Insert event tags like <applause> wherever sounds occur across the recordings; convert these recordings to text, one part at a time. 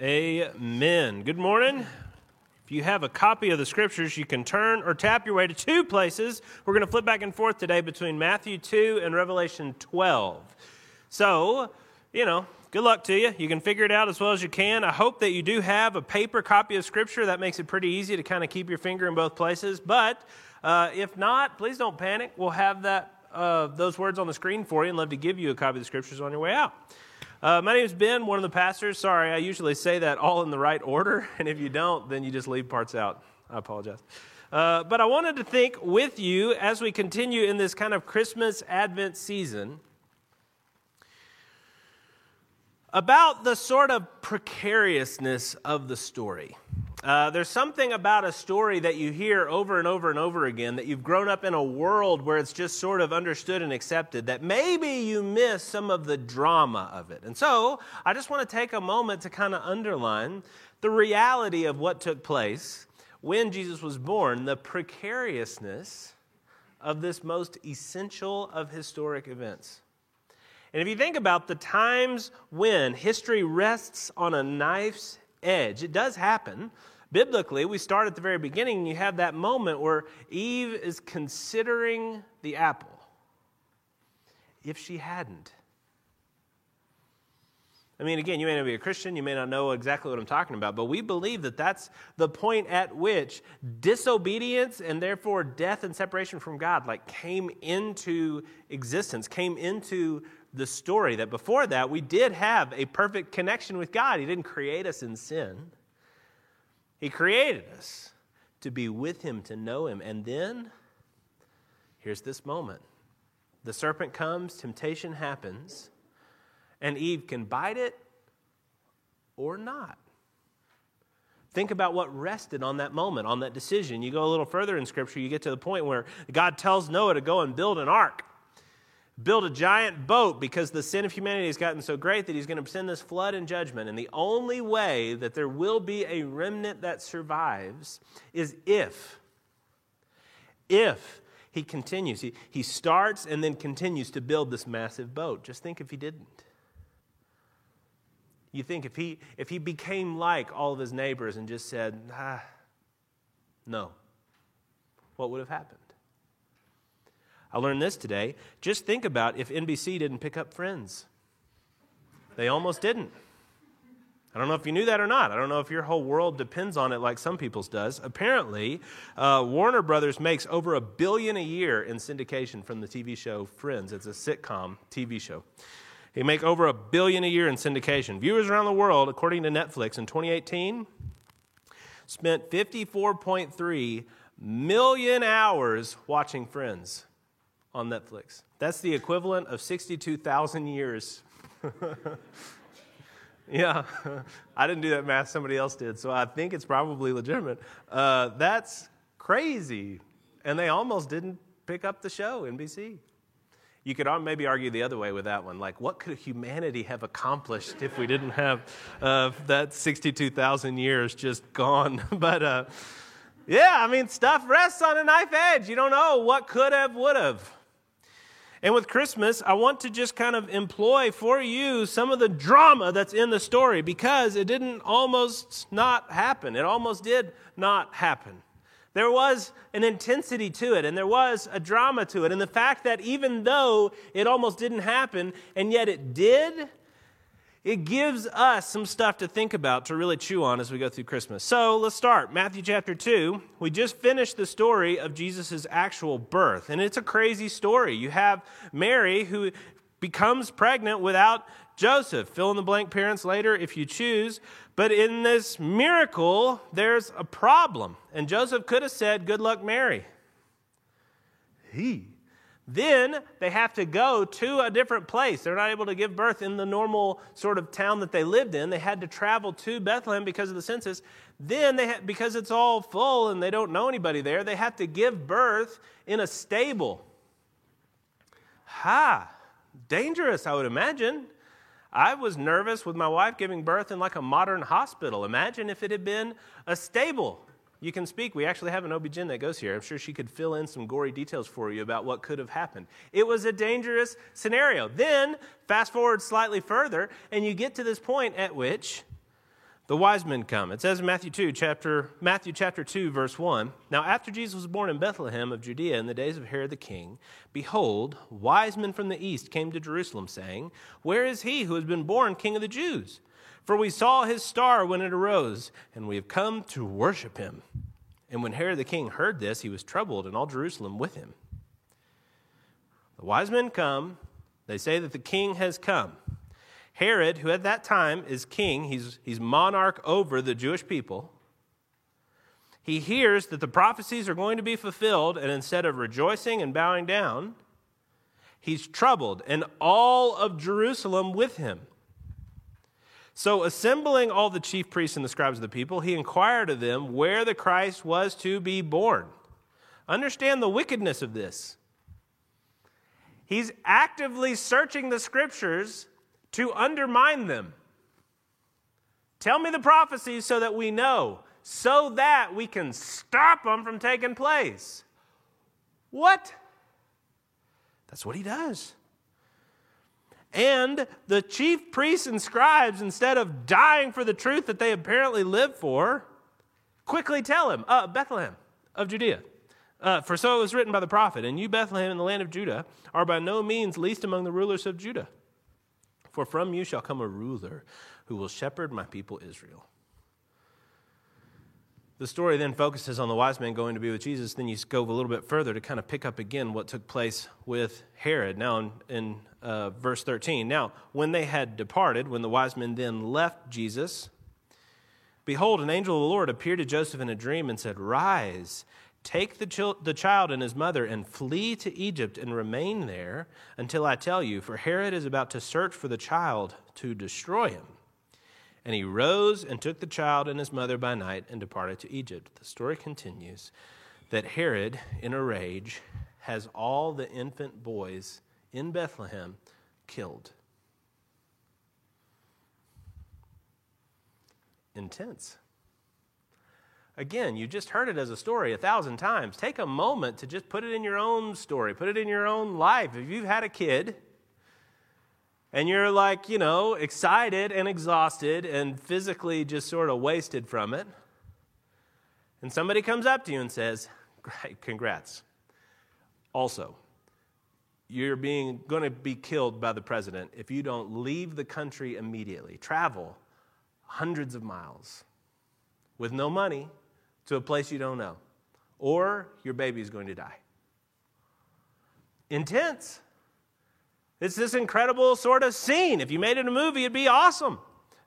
Amen. Good morning. If you have a copy of the scriptures, you can turn or tap your way to two places. We're going to flip back and forth today between Matthew 2 and Revelation 12. So, you know, good luck to you. You can figure it out as well as you can. I hope that you do have a paper copy of scripture. That makes it pretty easy to kind of keep your finger in both places. But uh, if not, please don't panic. We'll have that, uh, those words on the screen for you and love to give you a copy of the scriptures on your way out. Uh, my name is Ben, one of the pastors. Sorry, I usually say that all in the right order, <laughs> and if you don't, then you just leave parts out. I apologize. Uh, but I wanted to think with you as we continue in this kind of Christmas Advent season about the sort of precariousness of the story. Uh, there's something about a story that you hear over and over and over again that you've grown up in a world where it's just sort of understood and accepted that maybe you miss some of the drama of it. And so I just want to take a moment to kind of underline the reality of what took place when Jesus was born, the precariousness of this most essential of historic events. And if you think about the times when history rests on a knife's edge, it does happen biblically, we start at the very beginning, and you have that moment where Eve is considering the apple. If she hadn't, I mean, again, you may not be a Christian, you may not know exactly what I'm talking about, but we believe that that's the point at which disobedience and therefore death and separation from God like came into existence, came into the story. That before that, we did have a perfect connection with God. He didn't create us in sin. He created us to be with Him, to know Him. And then, here's this moment the serpent comes, temptation happens, and Eve can bite it or not. Think about what rested on that moment, on that decision. You go a little further in Scripture, you get to the point where God tells Noah to go and build an ark build a giant boat because the sin of humanity has gotten so great that he's going to send this flood and judgment. And the only way that there will be a remnant that survives is if, if he continues. He, he starts and then continues to build this massive boat. Just think if he didn't. You think if he, if he became like all of his neighbors and just said, ah, no, what would have happened? I learned this today. Just think about if NBC didn't pick up Friends. They almost didn't. I don't know if you knew that or not. I don't know if your whole world depends on it like some people's does. Apparently, uh, Warner Brothers makes over a billion a year in syndication from the TV show Friends. It's a sitcom TV show. They make over a billion a year in syndication. Viewers around the world, according to Netflix, in 2018, spent 54.3 million hours watching Friends on Netflix. That's the equivalent of 62,000 years. <laughs> yeah, <laughs> I didn't do that math, somebody else did, so I think it's probably legitimate. Uh, that's crazy. And they almost didn't pick up the show, NBC. You could maybe argue the other way with that one. Like, what could humanity have accomplished if we didn't have uh, that 62,000 years just gone? <laughs> but uh, yeah, I mean, stuff rests on a knife edge. You don't know what could have, would have. And with Christmas, I want to just kind of employ for you some of the drama that's in the story because it didn't almost not happen. It almost did not happen. There was an intensity to it, and there was a drama to it. And the fact that even though it almost didn't happen, and yet it did, it gives us some stuff to think about, to really chew on as we go through Christmas. So let's start. Matthew chapter 2. We just finished the story of Jesus' actual birth, and it's a crazy story. You have Mary who becomes pregnant without Joseph. Fill in the blank parents later if you choose. But in this miracle, there's a problem. And Joseph could have said, Good luck, Mary. He then they have to go to a different place. They're not able to give birth in the normal sort of town that they lived in. They had to travel to Bethlehem because of the census. Then they ha- because it's all full and they don't know anybody there, they have to give birth in a stable. Ha! Dangerous, I would imagine. I was nervous with my wife giving birth in like a modern hospital. Imagine if it had been a stable you can speak. We actually have an OB-GYN that goes here. I'm sure she could fill in some gory details for you about what could have happened. It was a dangerous scenario. Then, fast forward slightly further, and you get to this point at which the wise men come. It says in Matthew 2, chapter, Matthew chapter 2, verse 1. Now, after Jesus was born in Bethlehem of Judea in the days of Herod the king, behold, wise men from the east came to Jerusalem, saying, Where is he who has been born king of the Jews? For we saw his star when it arose, and we have come to worship him. And when Herod the king heard this, he was troubled, and all Jerusalem with him. The wise men come. They say that the king has come. Herod, who at that time is king, he's, he's monarch over the Jewish people. He hears that the prophecies are going to be fulfilled, and instead of rejoicing and bowing down, he's troubled, and all of Jerusalem with him. So, assembling all the chief priests and the scribes of the people, he inquired of them where the Christ was to be born. Understand the wickedness of this. He's actively searching the scriptures to undermine them. Tell me the prophecies so that we know, so that we can stop them from taking place. What? That's what he does. And the chief priests and scribes, instead of dying for the truth that they apparently live for, quickly tell him, uh, Bethlehem of Judea. Uh, for so it was written by the prophet, and you, Bethlehem, in the land of Judah, are by no means least among the rulers of Judah. For from you shall come a ruler who will shepherd my people Israel. The story then focuses on the wise men going to be with Jesus. Then you go a little bit further to kind of pick up again what took place with Herod. Now, in, in uh, verse 13. Now, when they had departed, when the wise men then left Jesus, behold, an angel of the Lord appeared to Joseph in a dream and said, Rise Take the, chil- the child and his mother and flee to Egypt and remain there until I tell you, for Herod is about to search for the child to destroy him. And he rose and took the child and his mother by night and departed to Egypt. The story continues that Herod, in a rage, has all the infant boys in Bethlehem killed. Intense. Again, you just heard it as a story a thousand times. Take a moment to just put it in your own story, put it in your own life. If you've had a kid and you're like, you know, excited and exhausted and physically just sort of wasted from it, and somebody comes up to you and says, Great, congrats. Also, you're being going to be killed by the president if you don't leave the country immediately. Travel hundreds of miles with no money to a place you don't know, or your baby is going to die. Intense. It's this incredible sort of scene. If you made it a movie, it'd be awesome.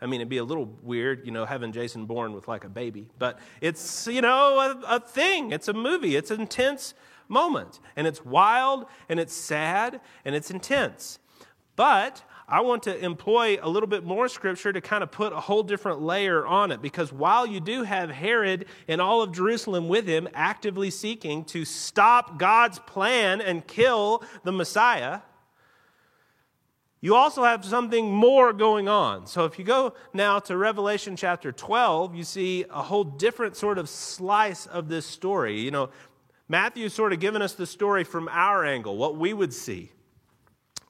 I mean, it'd be a little weird, you know, having Jason born with like a baby, but it's, you know, a, a thing. It's a movie. It's an intense moment. And it's wild, and it's sad, and it's intense. But I want to employ a little bit more scripture to kind of put a whole different layer on it because while you do have Herod and all of Jerusalem with him actively seeking to stop God's plan and kill the Messiah, you also have something more going on. So if you go now to Revelation chapter 12, you see a whole different sort of slice of this story. You know, Matthew's sort of given us the story from our angle, what we would see.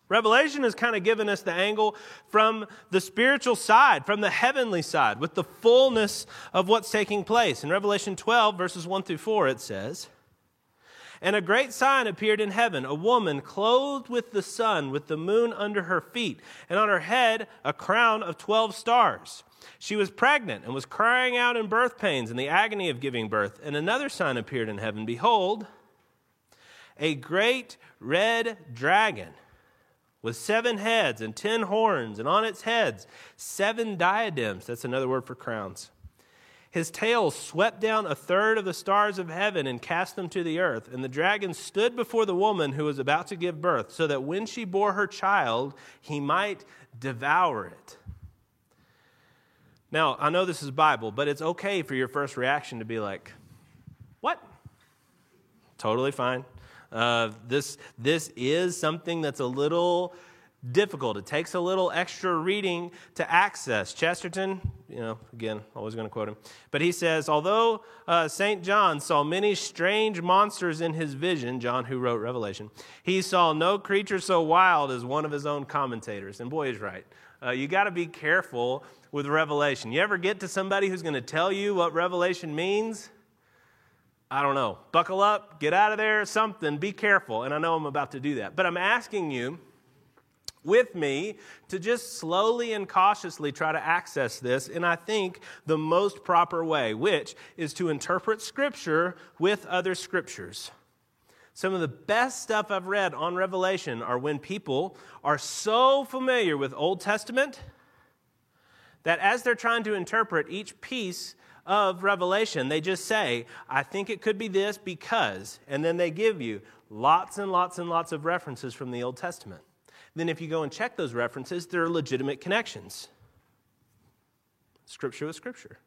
Revelation has kind of given us the angle from the spiritual side, from the heavenly side, with the fullness of what's taking place. In Revelation 12, verses 1 through 4, it says, And a great sign appeared in heaven a woman clothed with the sun, with the moon under her feet, and on her head a crown of 12 stars. She was pregnant and was crying out in birth pains and the agony of giving birth. And another sign appeared in heaven Behold, a great red dragon with seven heads and ten horns, and on its heads seven diadems. That's another word for crowns. His tail swept down a third of the stars of heaven and cast them to the earth. And the dragon stood before the woman who was about to give birth, so that when she bore her child, he might devour it. Now, I know this is Bible, but it's okay for your first reaction to be like, What? Totally fine. Uh, this, this is something that's a little difficult. It takes a little extra reading to access. Chesterton, you know, again, always going to quote him, but he says, although uh, St. John saw many strange monsters in his vision, John who wrote Revelation, he saw no creature so wild as one of his own commentators. And boy, he's right. Uh, you got to be careful with Revelation. You ever get to somebody who's going to tell you what Revelation means? I don't know. Buckle up, get out of there, something, be careful. And I know I'm about to do that. But I'm asking you with me to just slowly and cautiously try to access this in, I think, the most proper way, which is to interpret Scripture with other Scriptures. Some of the best stuff I've read on Revelation are when people are so familiar with Old Testament that as they're trying to interpret each piece of Revelation, they just say, I think it could be this because, and then they give you lots and lots and lots of references from the Old Testament. Then, if you go and check those references, there are legitimate connections. Scripture with Scripture.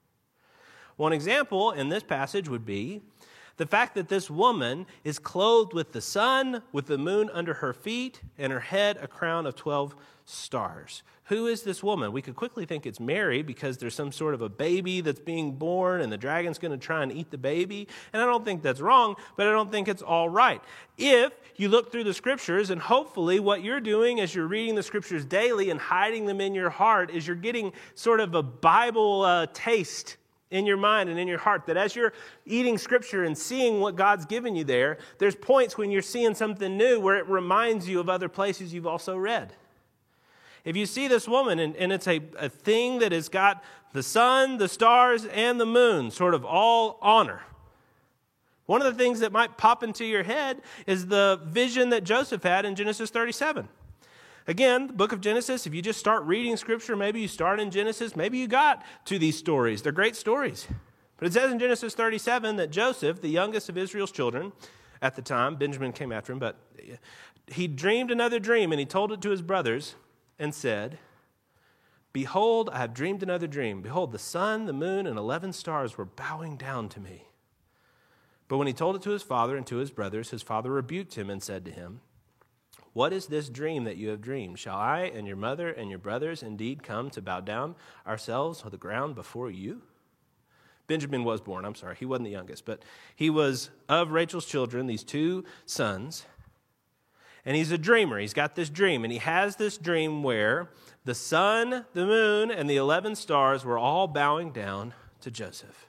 One example in this passage would be the fact that this woman is clothed with the sun, with the moon under her feet, and her head a crown of 12 stars. Who is this woman? We could quickly think it's Mary because there's some sort of a baby that's being born and the dragon's going to try and eat the baby. And I don't think that's wrong, but I don't think it's all right. If you look through the scriptures, and hopefully what you're doing as you're reading the scriptures daily and hiding them in your heart is you're getting sort of a Bible uh, taste in your mind and in your heart that as you're eating scripture and seeing what God's given you there, there's points when you're seeing something new where it reminds you of other places you've also read. If you see this woman and, and it's a, a thing that has got the sun, the stars, and the moon sort of all honor, one of the things that might pop into your head is the vision that Joseph had in Genesis 37. Again, the book of Genesis, if you just start reading scripture, maybe you start in Genesis, maybe you got to these stories. They're great stories. But it says in Genesis 37 that Joseph, the youngest of Israel's children at the time, Benjamin came after him, but he dreamed another dream and he told it to his brothers and said, Behold, I have dreamed another dream. Behold, the sun, the moon, and 11 stars were bowing down to me. But when he told it to his father and to his brothers, his father rebuked him and said to him, what is this dream that you have dreamed? Shall I and your mother and your brothers indeed come to bow down ourselves on the ground before you? Benjamin was born, I'm sorry, he wasn't the youngest, but he was of Rachel's children, these two sons. And he's a dreamer. He's got this dream, and he has this dream where the sun, the moon, and the 11 stars were all bowing down to Joseph.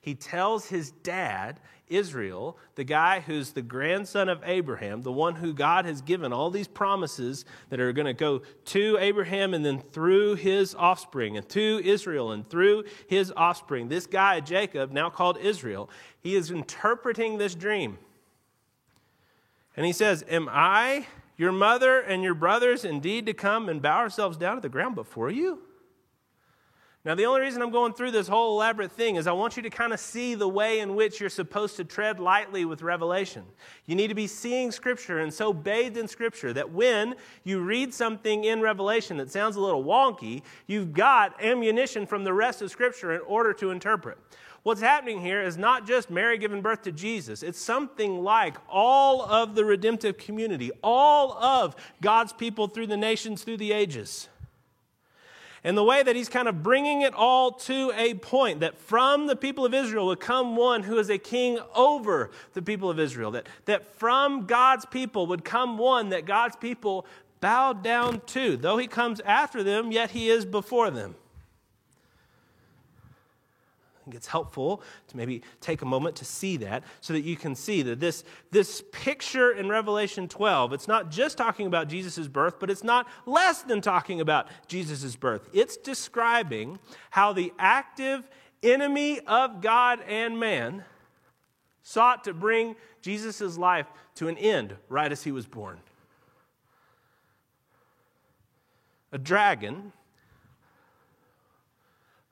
He tells his dad Israel, the guy who's the grandson of Abraham, the one who God has given all these promises that are going to go to Abraham and then through his offspring and to Israel and through his offspring. This guy, Jacob, now called Israel, he is interpreting this dream. And he says, Am I, your mother, and your brothers indeed to come and bow ourselves down to the ground before you? Now, the only reason I'm going through this whole elaborate thing is I want you to kind of see the way in which you're supposed to tread lightly with Revelation. You need to be seeing Scripture and so bathed in Scripture that when you read something in Revelation that sounds a little wonky, you've got ammunition from the rest of Scripture in order to interpret. What's happening here is not just Mary giving birth to Jesus, it's something like all of the redemptive community, all of God's people through the nations, through the ages. And the way that he's kind of bringing it all to a point that from the people of Israel would come one who is a king over the people of Israel. That, that from God's people would come one that God's people bowed down to. Though he comes after them, yet he is before them. I think it's helpful to maybe take a moment to see that so that you can see that this, this picture in Revelation 12, it's not just talking about Jesus' birth, but it's not less than talking about Jesus' birth. It's describing how the active enemy of God and man sought to bring Jesus' life to an end right as he was born. A dragon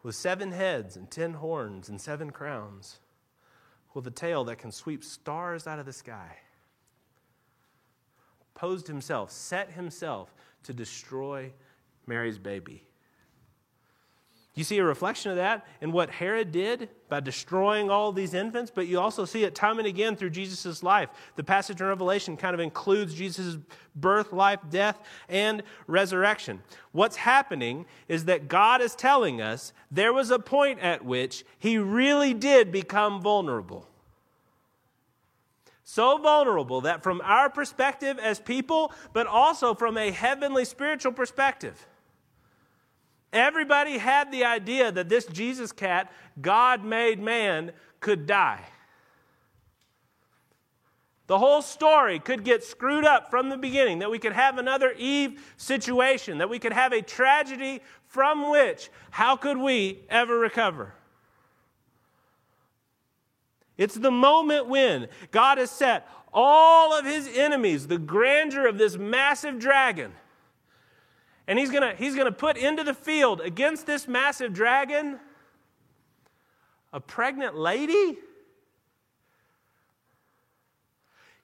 with seven heads and ten horns and seven crowns, with a tail that can sweep stars out of the sky, posed himself, set himself to destroy Mary's baby. You see a reflection of that in what Herod did by destroying all these infants, but you also see it time and again through Jesus' life. The passage in Revelation kind of includes Jesus' birth, life, death, and resurrection. What's happening is that God is telling us there was a point at which he really did become vulnerable. So vulnerable that from our perspective as people, but also from a heavenly spiritual perspective, Everybody had the idea that this Jesus cat, God made man, could die. The whole story could get screwed up from the beginning, that we could have another Eve situation, that we could have a tragedy from which, how could we ever recover? It's the moment when God has set all of his enemies, the grandeur of this massive dragon, and he's going he's going to put into the field against this massive dragon a pregnant lady.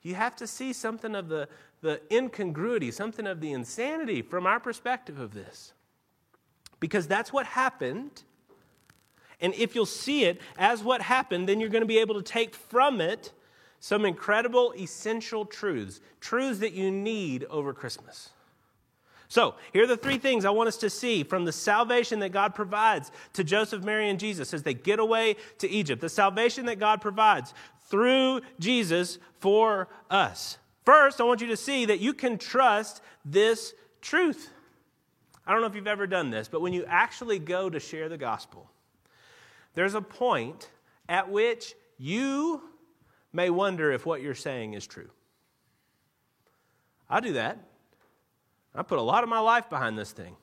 You have to see something of the, the incongruity, something of the insanity from our perspective of this. Because that's what happened. And if you'll see it as what happened, then you're going to be able to take from it some incredible essential truths, truths that you need over Christmas. So, here are the three things I want us to see from the salvation that God provides to Joseph, Mary, and Jesus as they get away to Egypt. The salvation that God provides through Jesus for us. First, I want you to see that you can trust this truth. I don't know if you've ever done this, but when you actually go to share the gospel, there's a point at which you may wonder if what you're saying is true. I do that. I put a lot of my life behind this thing.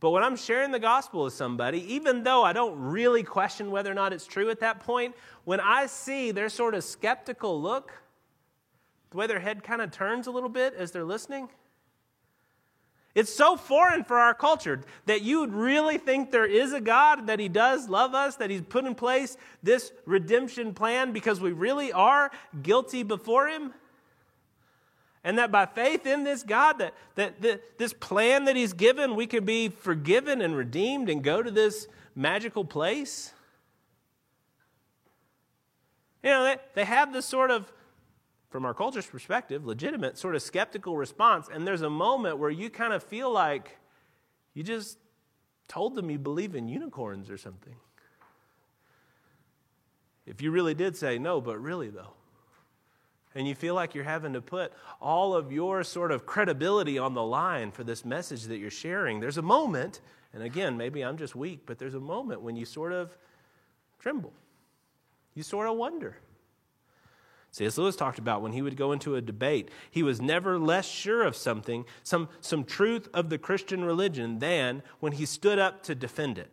But when I'm sharing the gospel with somebody, even though I don't really question whether or not it's true at that point, when I see their sort of skeptical look, the way their head kind of turns a little bit as they're listening, it's so foreign for our culture that you would really think there is a God, that He does love us, that He's put in place this redemption plan because we really are guilty before Him. And that by faith in this God, that, that, that this plan that He's given, we can be forgiven and redeemed and go to this magical place. You know, they, they have this sort of from our culture's perspective, legitimate, sort of skeptical response. And there's a moment where you kind of feel like you just told them you believe in unicorns or something. If you really did say no, but really though. And you feel like you're having to put all of your sort of credibility on the line for this message that you're sharing. There's a moment, and again, maybe I'm just weak, but there's a moment when you sort of tremble. You sort of wonder. C.S. Lewis talked about when he would go into a debate, he was never less sure of something, some, some truth of the Christian religion, than when he stood up to defend it.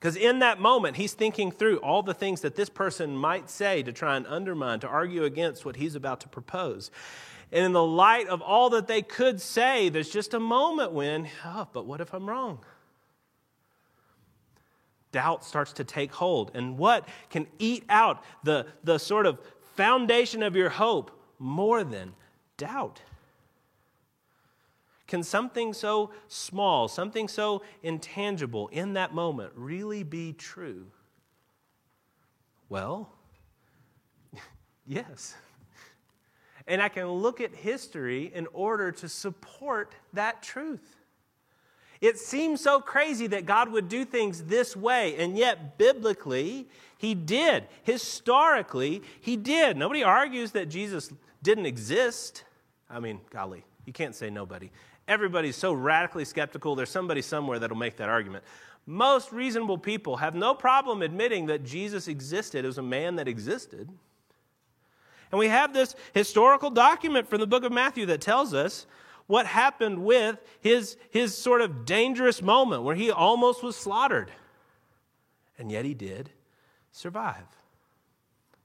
Because in that moment, he's thinking through all the things that this person might say to try and undermine, to argue against what he's about to propose. And in the light of all that they could say, there's just a moment when, oh, but what if I'm wrong? Doubt starts to take hold. And what can eat out the, the sort of foundation of your hope more than doubt? Can something so small, something so intangible in that moment really be true? Well, <laughs> yes. And I can look at history in order to support that truth. It seems so crazy that God would do things this way, and yet biblically, He did. Historically, He did. Nobody argues that Jesus didn't exist. I mean, golly, you can't say nobody. Everybody's so radically skeptical, there's somebody somewhere that'll make that argument. Most reasonable people have no problem admitting that Jesus existed as a man that existed. And we have this historical document from the book of Matthew that tells us what happened with his, his sort of dangerous moment where he almost was slaughtered. And yet he did survive.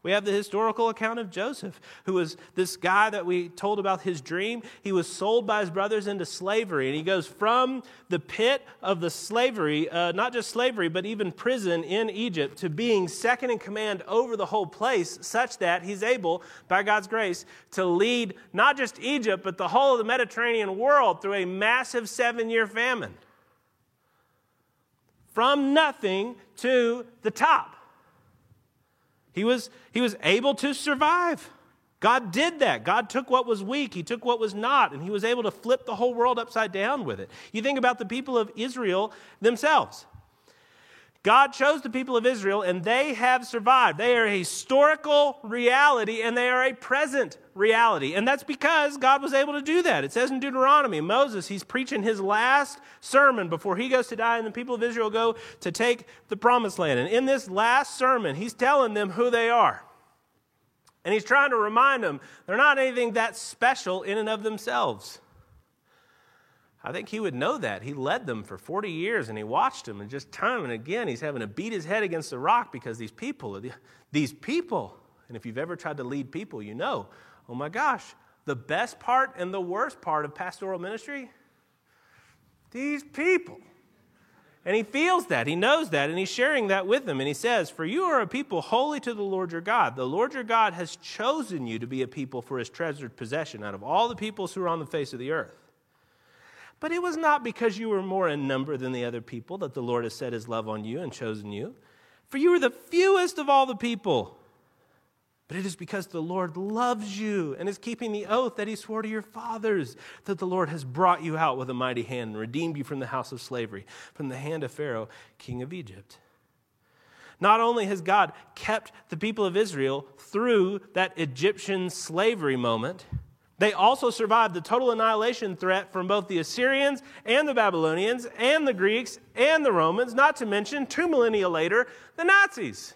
We have the historical account of Joseph, who was this guy that we told about his dream. He was sold by his brothers into slavery, and he goes from the pit of the slavery, uh, not just slavery, but even prison in Egypt, to being second in command over the whole place, such that he's able, by God's grace, to lead not just Egypt, but the whole of the Mediterranean world through a massive seven year famine. From nothing to the top. He was, he was able to survive. God did that. God took what was weak, He took what was not, and He was able to flip the whole world upside down with it. You think about the people of Israel themselves. God chose the people of Israel and they have survived. They are a historical reality and they are a present reality. And that's because God was able to do that. It says in Deuteronomy, Moses, he's preaching his last sermon before he goes to die and the people of Israel go to take the promised land. And in this last sermon, he's telling them who they are. And he's trying to remind them they're not anything that special in and of themselves. I think he would know that. He led them for 40 years and he watched them, and just time and again, he's having to beat his head against the rock because these people, these people, and if you've ever tried to lead people, you know, oh my gosh, the best part and the worst part of pastoral ministry, these people. And he feels that, he knows that, and he's sharing that with them. And he says, For you are a people holy to the Lord your God. The Lord your God has chosen you to be a people for his treasured possession out of all the peoples who are on the face of the earth. But it was not because you were more in number than the other people that the Lord has set his love on you and chosen you. For you were the fewest of all the people. But it is because the Lord loves you and is keeping the oath that he swore to your fathers that the Lord has brought you out with a mighty hand and redeemed you from the house of slavery, from the hand of Pharaoh, king of Egypt. Not only has God kept the people of Israel through that Egyptian slavery moment, they also survived the total annihilation threat from both the Assyrians and the Babylonians and the Greeks and the Romans, not to mention, two millennia later, the Nazis.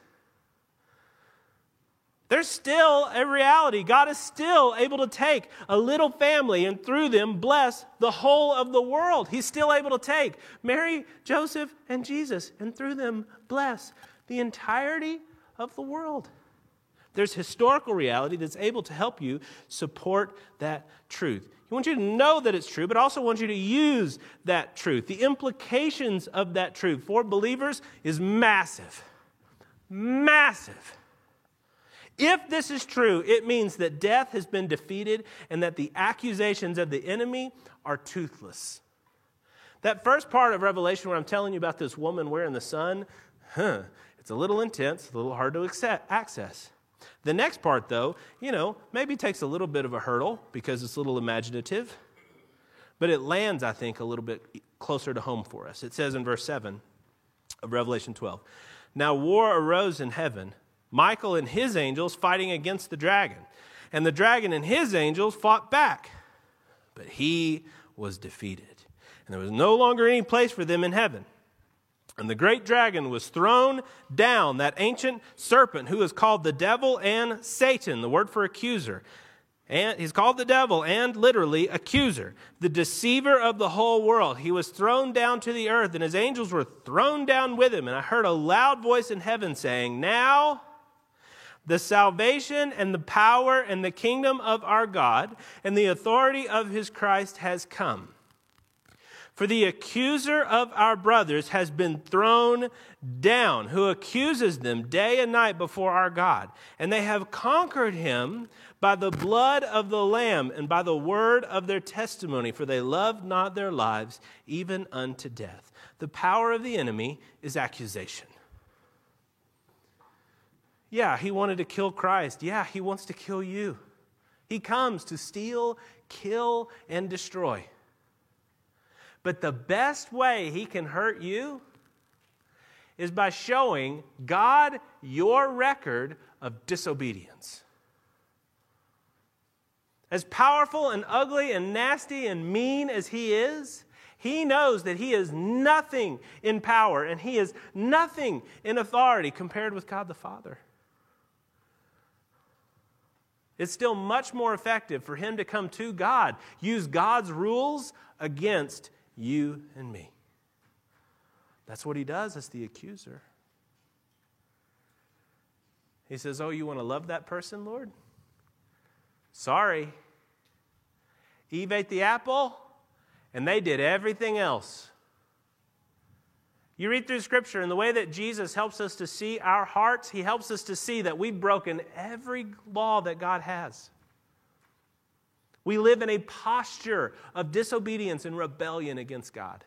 There's still a reality. God is still able to take a little family and through them bless the whole of the world. He's still able to take Mary, Joseph, and Jesus and through them bless the entirety of the world. There's historical reality that's able to help you support that truth. He wants you to know that it's true, but also wants you to use that truth. The implications of that truth for believers is massive. Massive. If this is true, it means that death has been defeated and that the accusations of the enemy are toothless. That first part of Revelation, where I'm telling you about this woman wearing the sun, huh, it's a little intense, a little hard to access. The next part, though, you know, maybe takes a little bit of a hurdle because it's a little imaginative, but it lands, I think, a little bit closer to home for us. It says in verse 7 of Revelation 12 Now war arose in heaven, Michael and his angels fighting against the dragon, and the dragon and his angels fought back, but he was defeated, and there was no longer any place for them in heaven. And the great dragon was thrown down, that ancient serpent who is called the devil and Satan, the word for accuser. And he's called the devil and literally accuser, the deceiver of the whole world. He was thrown down to the earth, and his angels were thrown down with him. And I heard a loud voice in heaven saying, Now the salvation and the power and the kingdom of our God and the authority of his Christ has come. For the accuser of our brothers has been thrown down, who accuses them day and night before our God. And they have conquered him by the blood of the Lamb and by the word of their testimony, for they loved not their lives even unto death. The power of the enemy is accusation. Yeah, he wanted to kill Christ. Yeah, he wants to kill you. He comes to steal, kill, and destroy. But the best way he can hurt you is by showing God your record of disobedience. As powerful and ugly and nasty and mean as he is, he knows that he is nothing in power and he is nothing in authority compared with God the Father. It's still much more effective for him to come to God, use God's rules against you and me. That's what he does as the accuser. He says, Oh, you want to love that person, Lord? Sorry. Eve ate the apple, and they did everything else. You read through Scripture, and the way that Jesus helps us to see our hearts, He helps us to see that we've broken every law that God has. We live in a posture of disobedience and rebellion against God.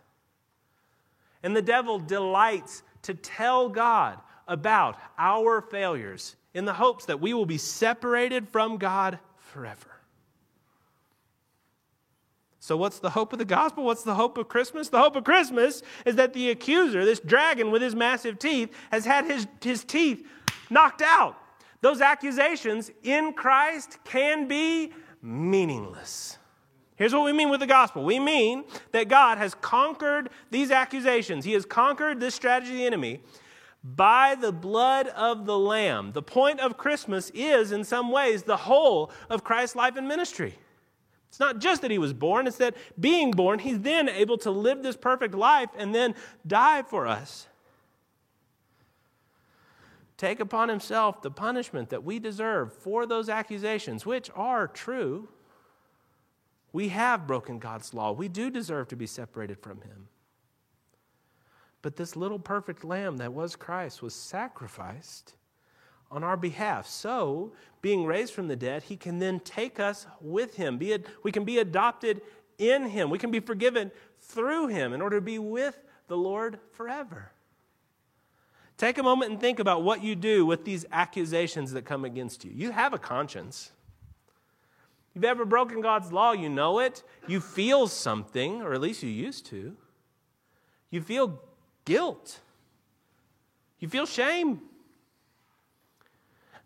And the devil delights to tell God about our failures in the hopes that we will be separated from God forever. So, what's the hope of the gospel? What's the hope of Christmas? The hope of Christmas is that the accuser, this dragon with his massive teeth, has had his, his teeth knocked out. Those accusations in Christ can be meaningless. Here's what we mean with the gospel we mean that God has conquered these accusations, He has conquered this strategy of the enemy by the blood of the Lamb. The point of Christmas is, in some ways, the whole of Christ's life and ministry. It's not just that he was born, it's that being born, he's then able to live this perfect life and then die for us. Take upon himself the punishment that we deserve for those accusations, which are true. We have broken God's law. We do deserve to be separated from him. But this little perfect lamb that was Christ was sacrificed on our behalf. So, being raised from the dead, he can then take us with him. Be we can be adopted in him. We can be forgiven through him in order to be with the Lord forever. Take a moment and think about what you do with these accusations that come against you. You have a conscience. You've ever broken God's law, you know it. You feel something, or at least you used to. You feel guilt. You feel shame.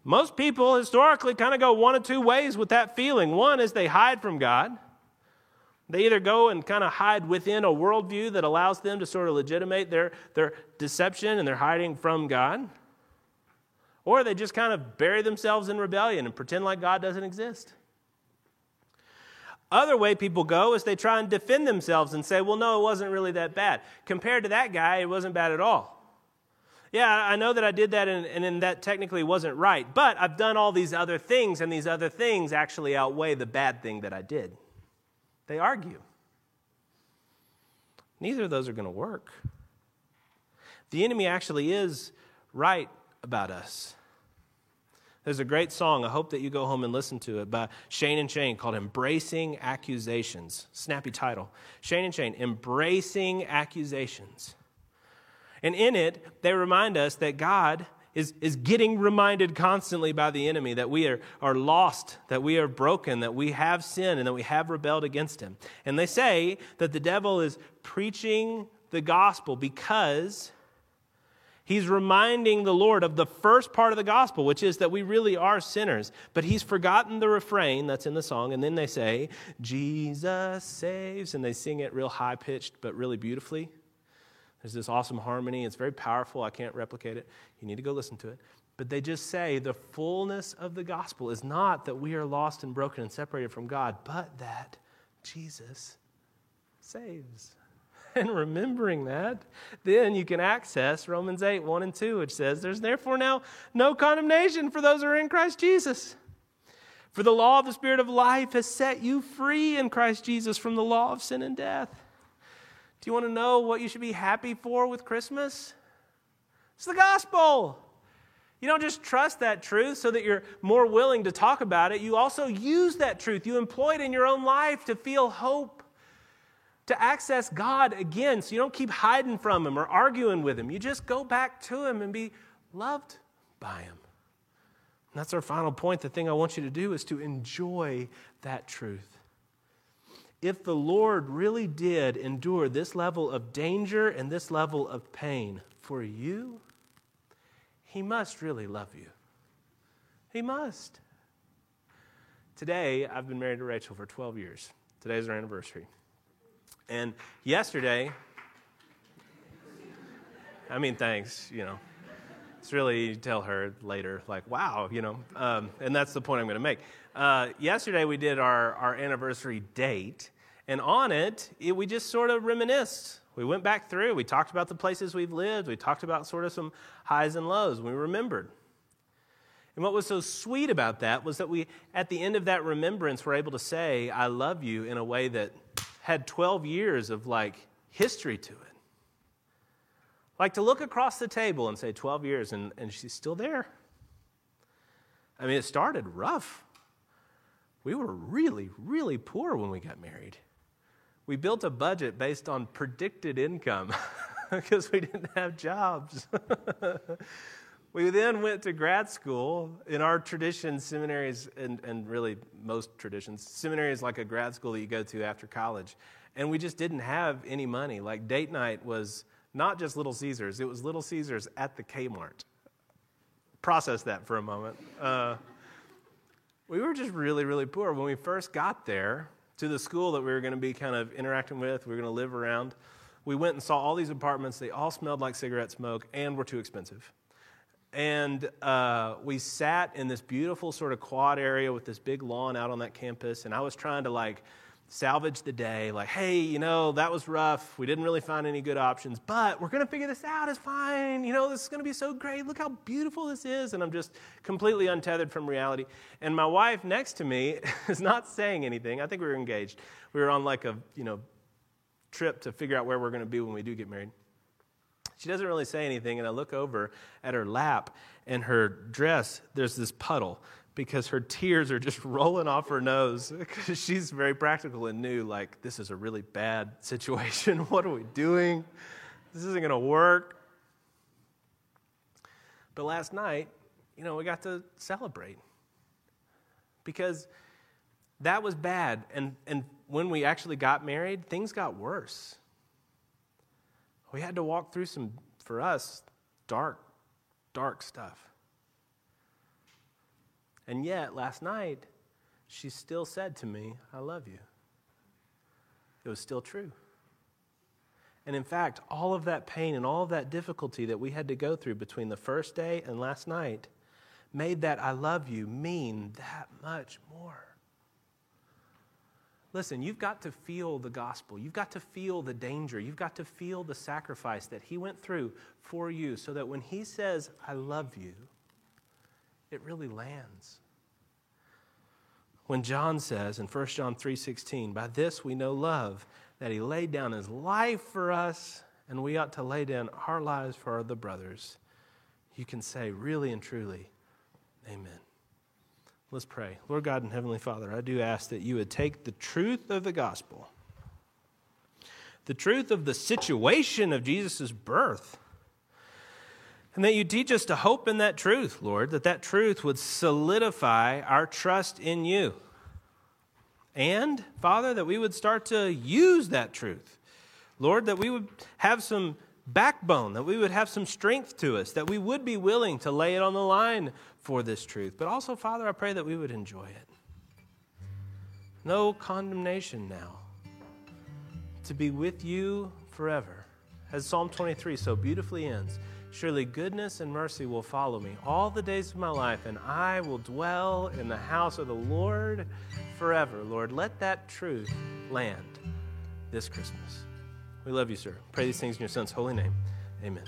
Most people historically kind of go one of two ways with that feeling. One is they hide from God. They either go and kind of hide within a worldview that allows them to sort of legitimate their, their deception and they're hiding from God, or they just kind of bury themselves in rebellion and pretend like God doesn't exist. Other way people go is they try and defend themselves and say, well, no, it wasn't really that bad. Compared to that guy, it wasn't bad at all. Yeah, I know that I did that and, and that technically wasn't right, but I've done all these other things, and these other things actually outweigh the bad thing that I did. They argue. Neither of those are going to work. The enemy actually is right about us. There's a great song, I hope that you go home and listen to it, by Shane and Shane called Embracing Accusations. Snappy title. Shane and Shane, Embracing Accusations. And in it, they remind us that God is, is getting reminded constantly by the enemy that we are, are lost, that we are broken, that we have sin, and that we have rebelled against him. And they say that the devil is preaching the gospel because he's reminding the Lord of the first part of the gospel, which is that we really are sinners. But he's forgotten the refrain that's in the song. And then they say, Jesus saves. And they sing it real high pitched, but really beautifully. There's this awesome harmony. It's very powerful. I can't replicate it. You need to go listen to it. But they just say the fullness of the gospel is not that we are lost and broken and separated from God, but that Jesus saves. <laughs> And remembering that, then you can access Romans 8, 1 and 2, which says, There's therefore now no condemnation for those who are in Christ Jesus. For the law of the Spirit of life has set you free in Christ Jesus from the law of sin and death. Do you want to know what you should be happy for with Christmas? It's the gospel. You don't just trust that truth so that you're more willing to talk about it. You also use that truth. You employ it in your own life to feel hope, to access God again so you don't keep hiding from Him or arguing with Him. You just go back to Him and be loved by Him. And that's our final point. The thing I want you to do is to enjoy that truth if the Lord really did endure this level of danger and this level of pain for you, he must really love you. He must. Today, I've been married to Rachel for 12 years. Today's our anniversary. And yesterday, I mean, thanks, you know. It's really, you tell her later, like, wow, you know. Um, and that's the point I'm going to make. Uh, yesterday, we did our, our anniversary date. And on it, it, we just sort of reminisced. We went back through. We talked about the places we've lived. We talked about sort of some highs and lows. We remembered. And what was so sweet about that was that we, at the end of that remembrance, were able to say, I love you in a way that had 12 years of like history to it. Like to look across the table and say 12 years and, and she's still there. I mean, it started rough. We were really, really poor when we got married we built a budget based on predicted income <laughs> because we didn't have jobs. <laughs> we then went to grad school. In our tradition, seminaries, and, and really most traditions, seminary is like a grad school that you go to after college. And we just didn't have any money. Like date night was not just Little Caesars, it was Little Caesars at the Kmart. Process that for a moment. Uh, we were just really, really poor. When we first got there to the school that we were going to be kind of interacting with, we were going to live around, we went and saw all these apartments. They all smelled like cigarette smoke and were too expensive. And uh, we sat in this beautiful sort of quad area with this big lawn out on that campus. And I was trying to like salvage the day, like, hey, you know, that was rough. We didn't really find any good options, but we're going to figure this out. It's fine. You know, this is going to be so great. Look how beautiful this is. And I'm just completely untethered from reality. And my wife next to me <laughs> is not saying anything. I think we were engaged. We were on like a, you know, trip to figure out where we're going to be when we do get married. She doesn't really say anything, and I look over at her lap and her dress, there's this puddle because her tears are just <laughs> rolling off her nose <laughs> because she's very practical and knew, like, this is a really bad <laughs> situation. what are we doing? This isn't going to work. But last night, you know, we got to celebrate because that was bad. And, and when we actually got married, things got worse. We had to walk through some, for us, dark, dark stuff. And yet, last night, she still said to me, I love you. It was still true. And in fact, all of that pain and all of that difficulty that we had to go through between the first day and last night made that I love you mean that much more. Listen, you've got to feel the gospel. You've got to feel the danger. You've got to feel the sacrifice that he went through for you so that when he says, I love you, it really lands. When John says in 1 John 3:16, "By this we know love, that he laid down his life for us, and we ought to lay down our lives for the brothers." You can say really and truly, amen. Let's pray. Lord God and Heavenly Father, I do ask that you would take the truth of the gospel, the truth of the situation of Jesus' birth, and that you teach us to hope in that truth, Lord, that that truth would solidify our trust in you. And, Father, that we would start to use that truth. Lord, that we would have some backbone, that we would have some strength to us, that we would be willing to lay it on the line for this truth. But also, Father, I pray that we would enjoy it. No condemnation now. To be with you forever. As Psalm 23 so beautifully ends. Surely goodness and mercy will follow me all the days of my life, and I will dwell in the house of the Lord forever. Lord, let that truth land this Christmas. We love you, sir. Pray these things in your son's holy name. Amen.